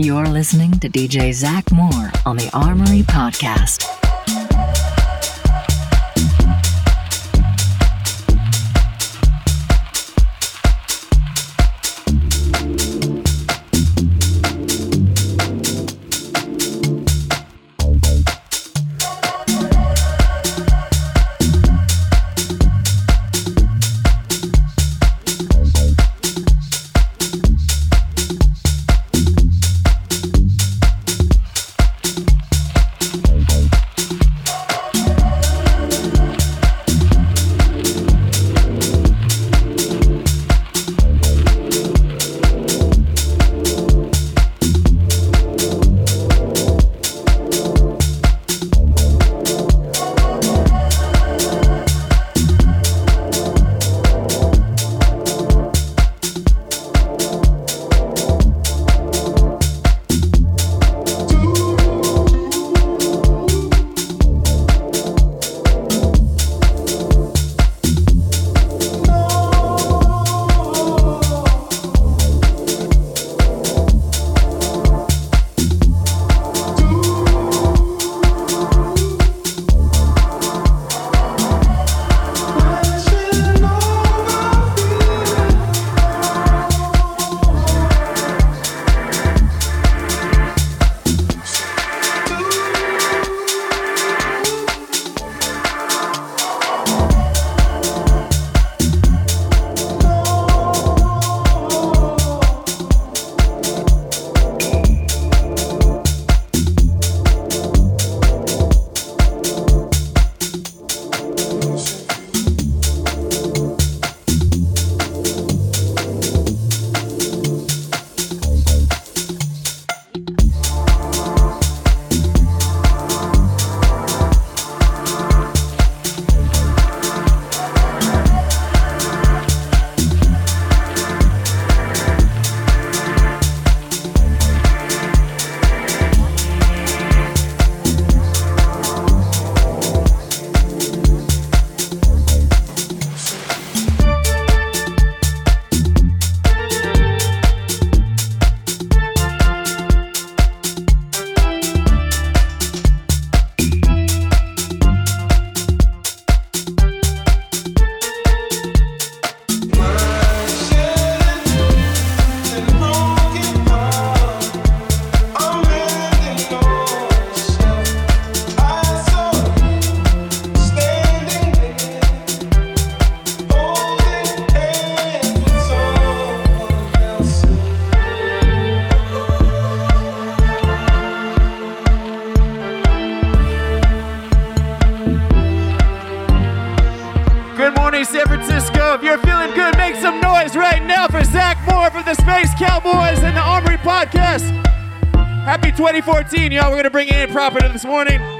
You're listening to DJ Zach Moore on the Armory Podcast. In Prophet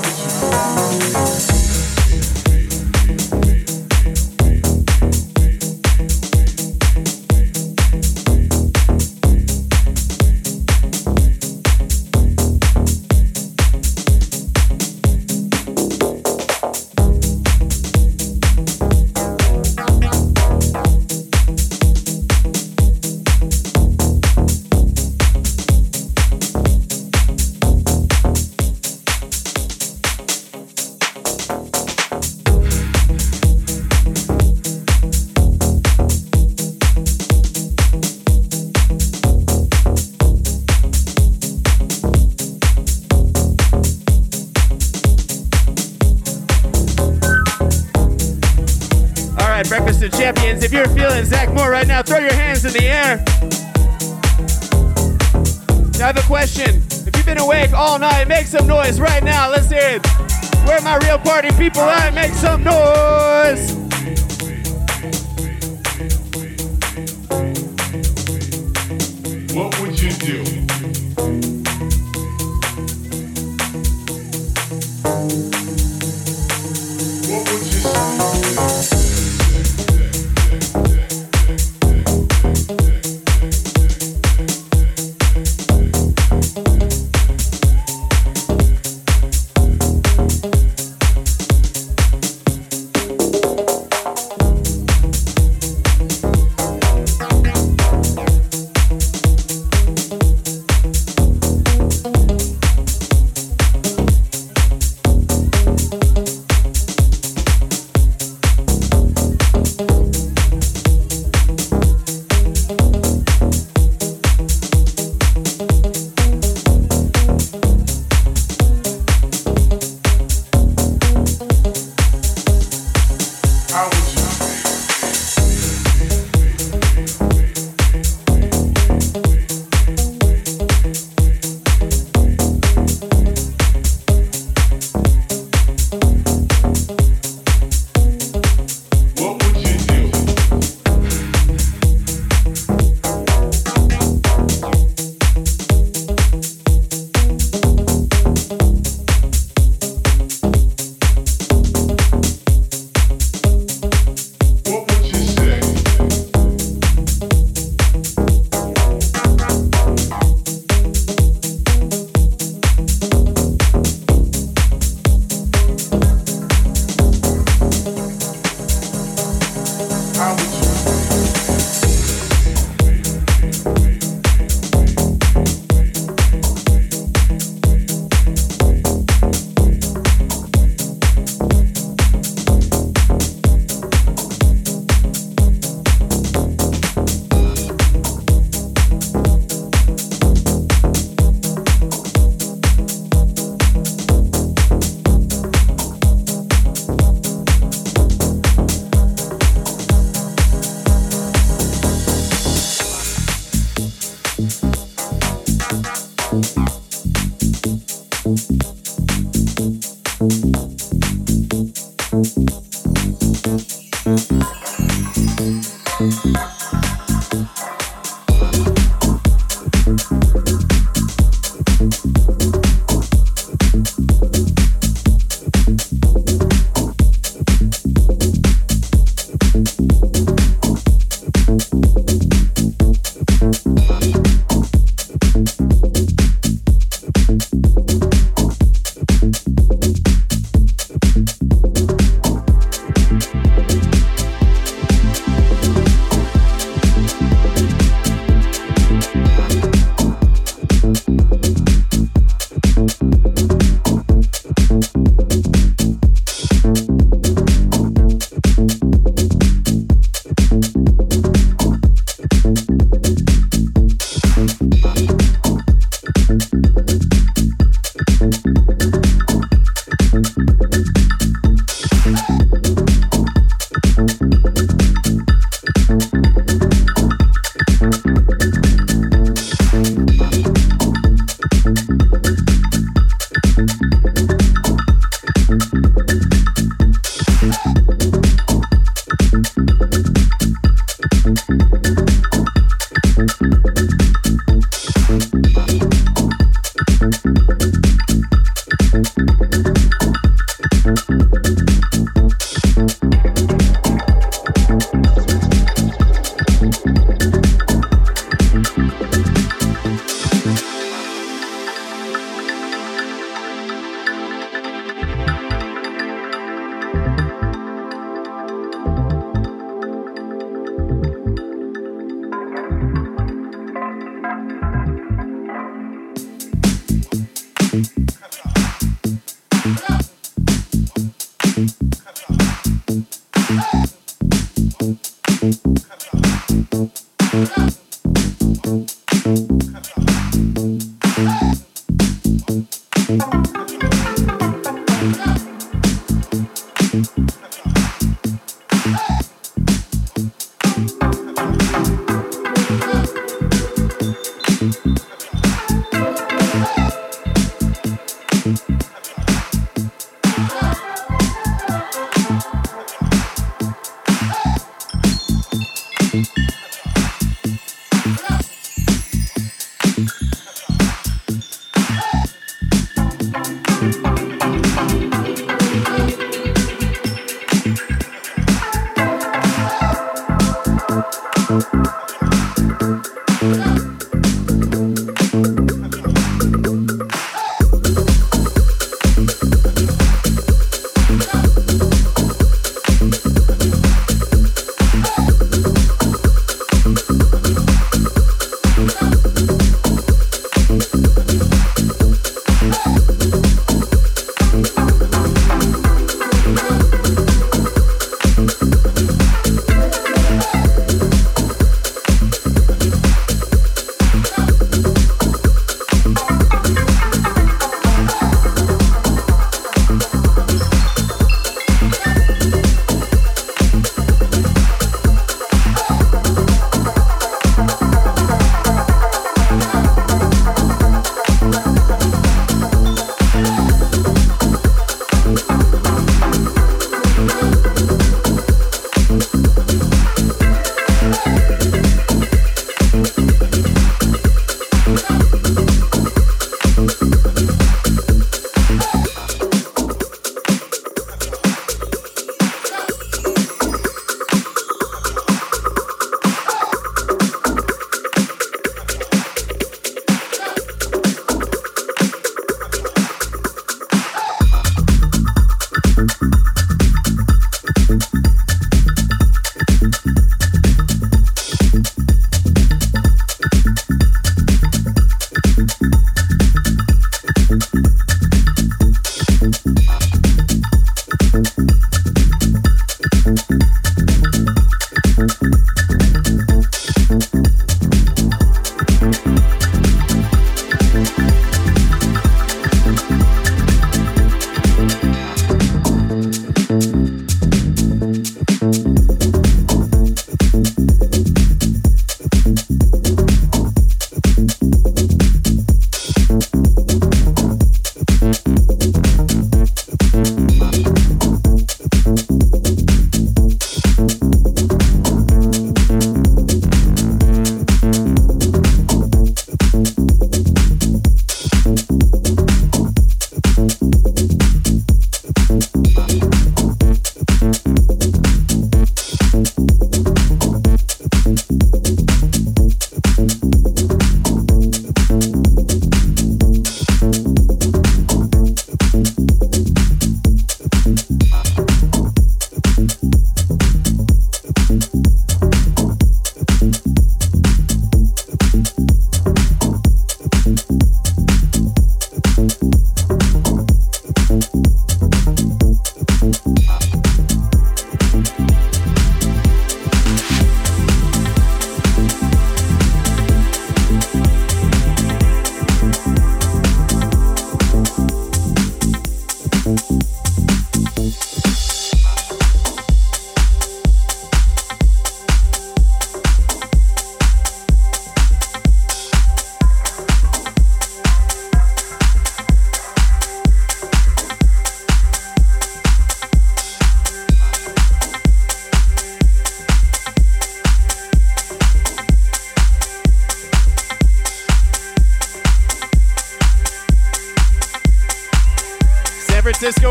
this morning. If some noise right now. Let's hear it. Where my real party people at? Make some noise.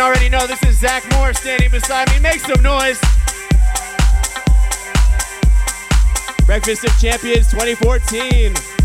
Didn't already know, this is Zach Moore standing beside me. Make some noise. Breakfast of Champions 2014.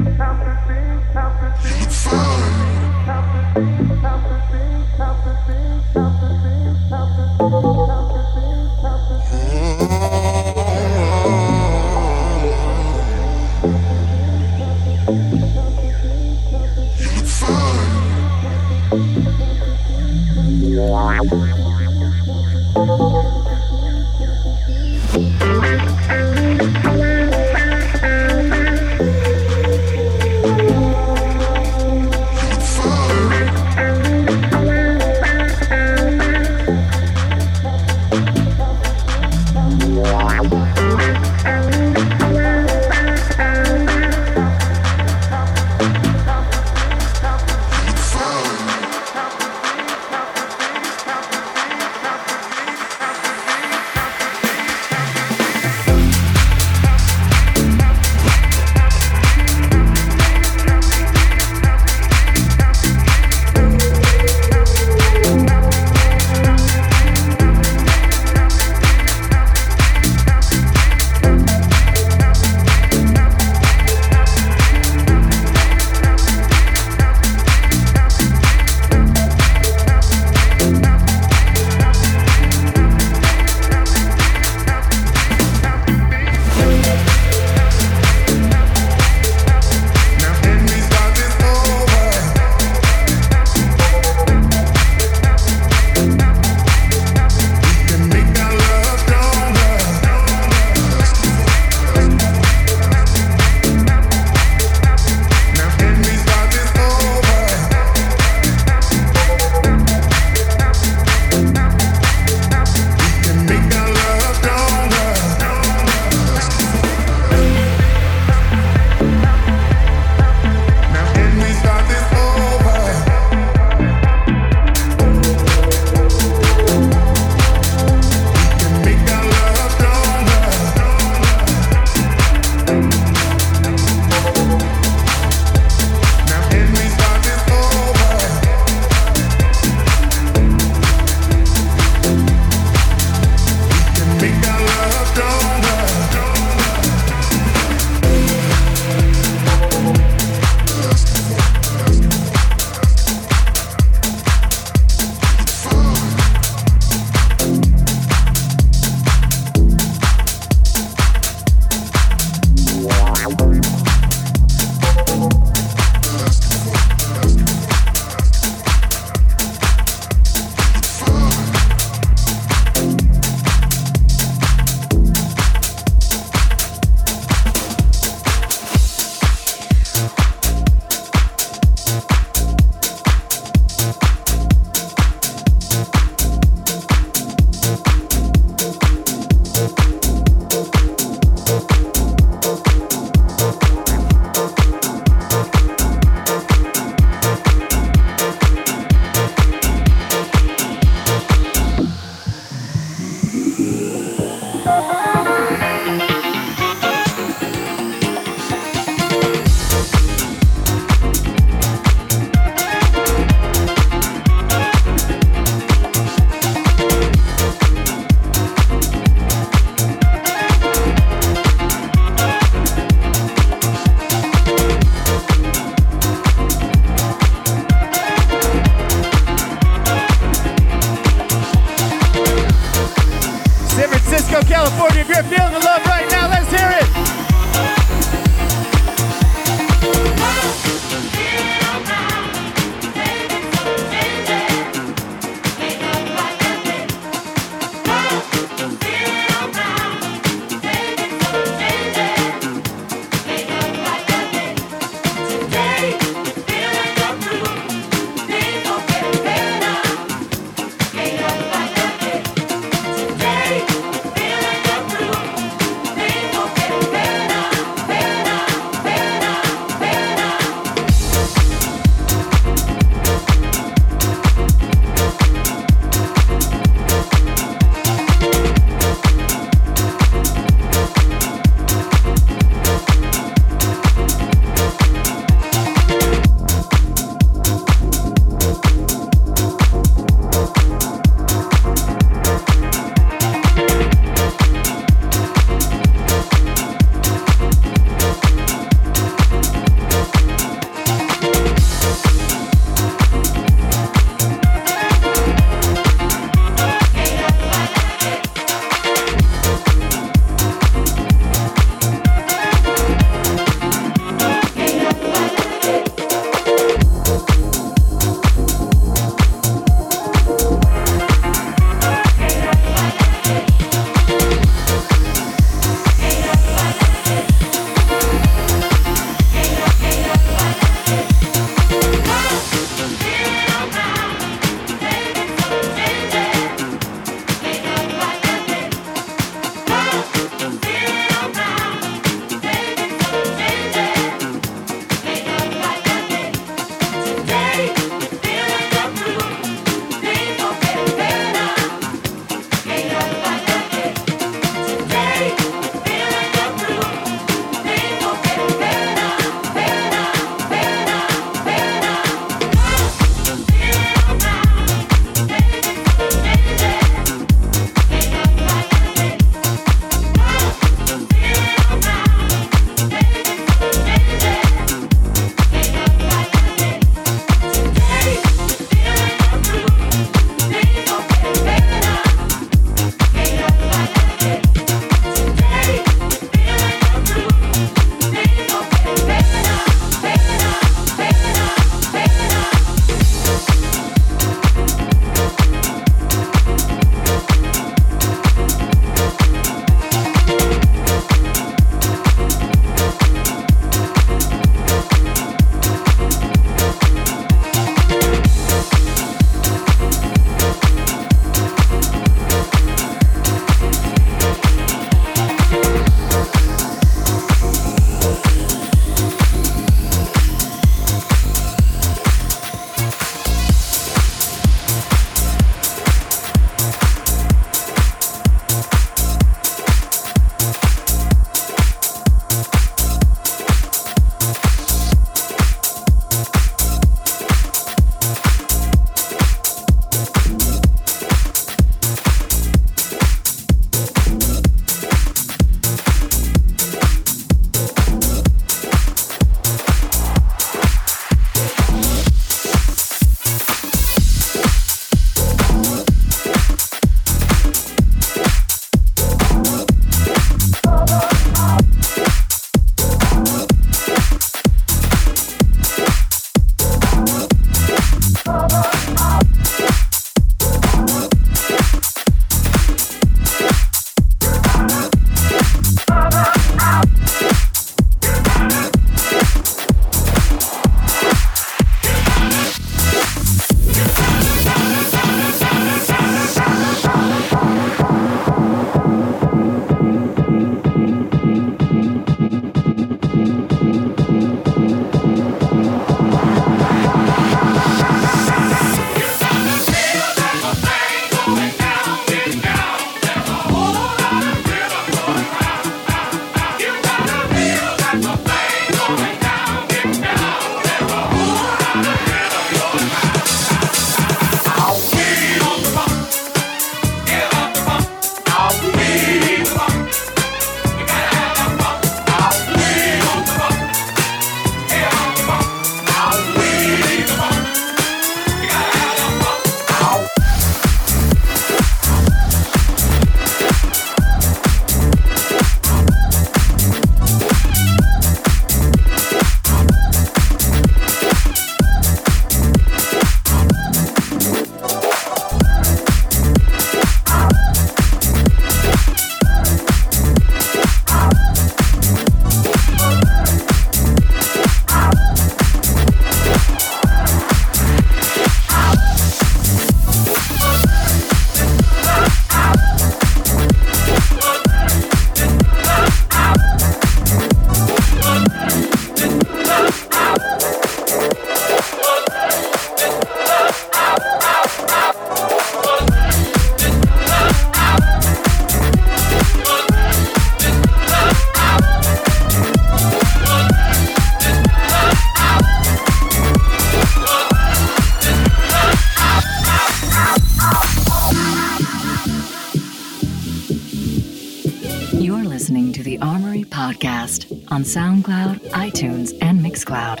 listening to the Armory Podcast on SoundCloud, iTunes, and Mixcloud.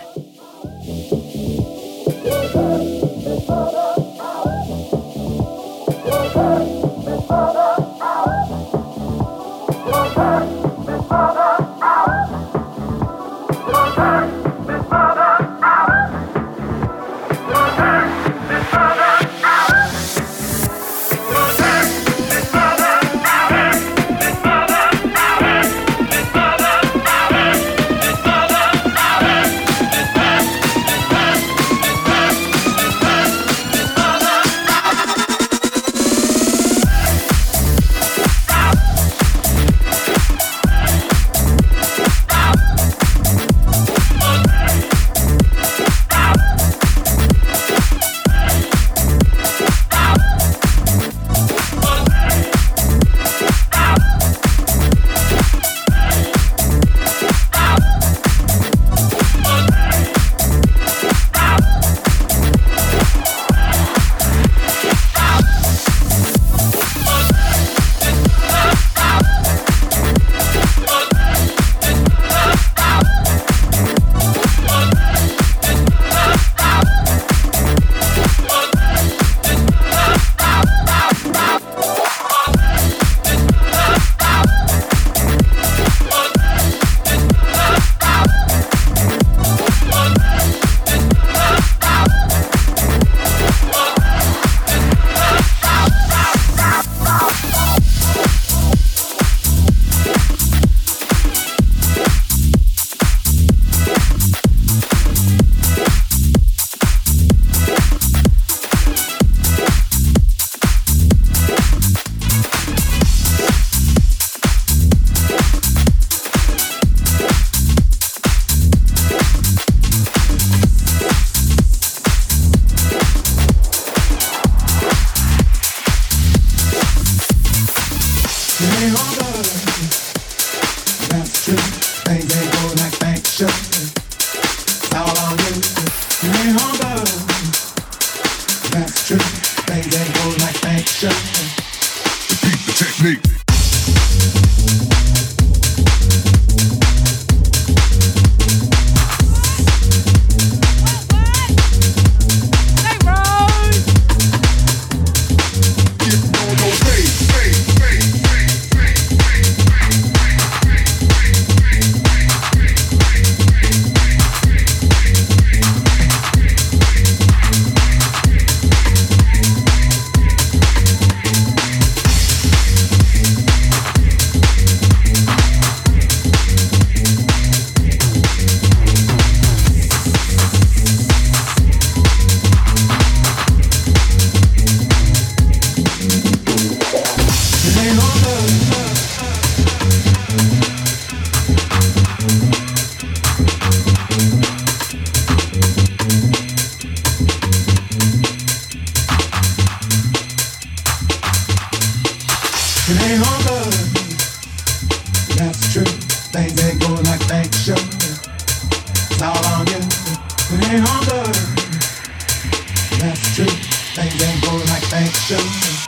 things.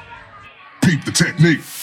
Peep the technique.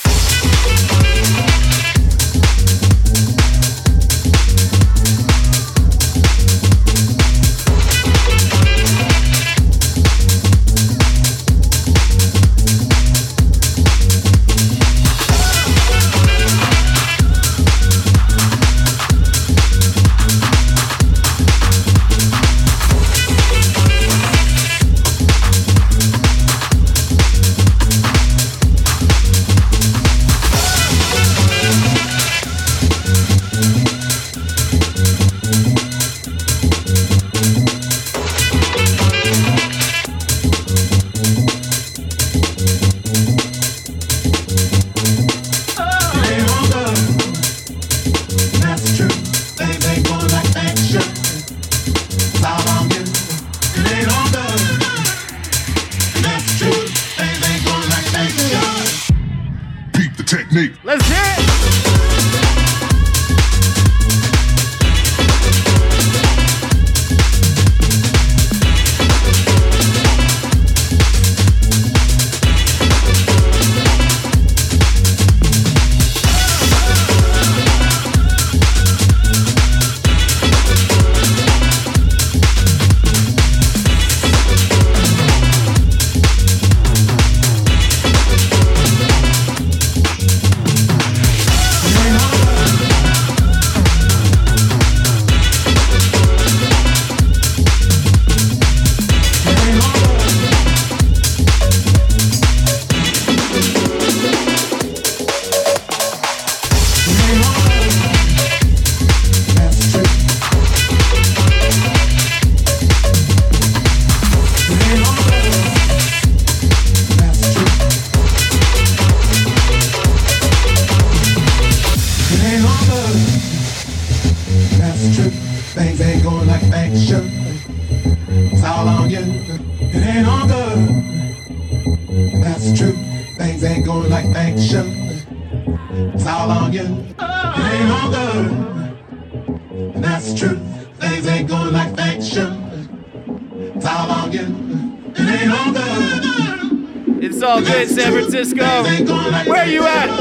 Francisco. Where you at?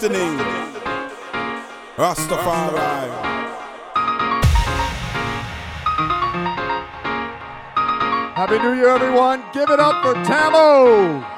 destiny. Rastafari. Happy New Year, everyone. Give it up for Tamo.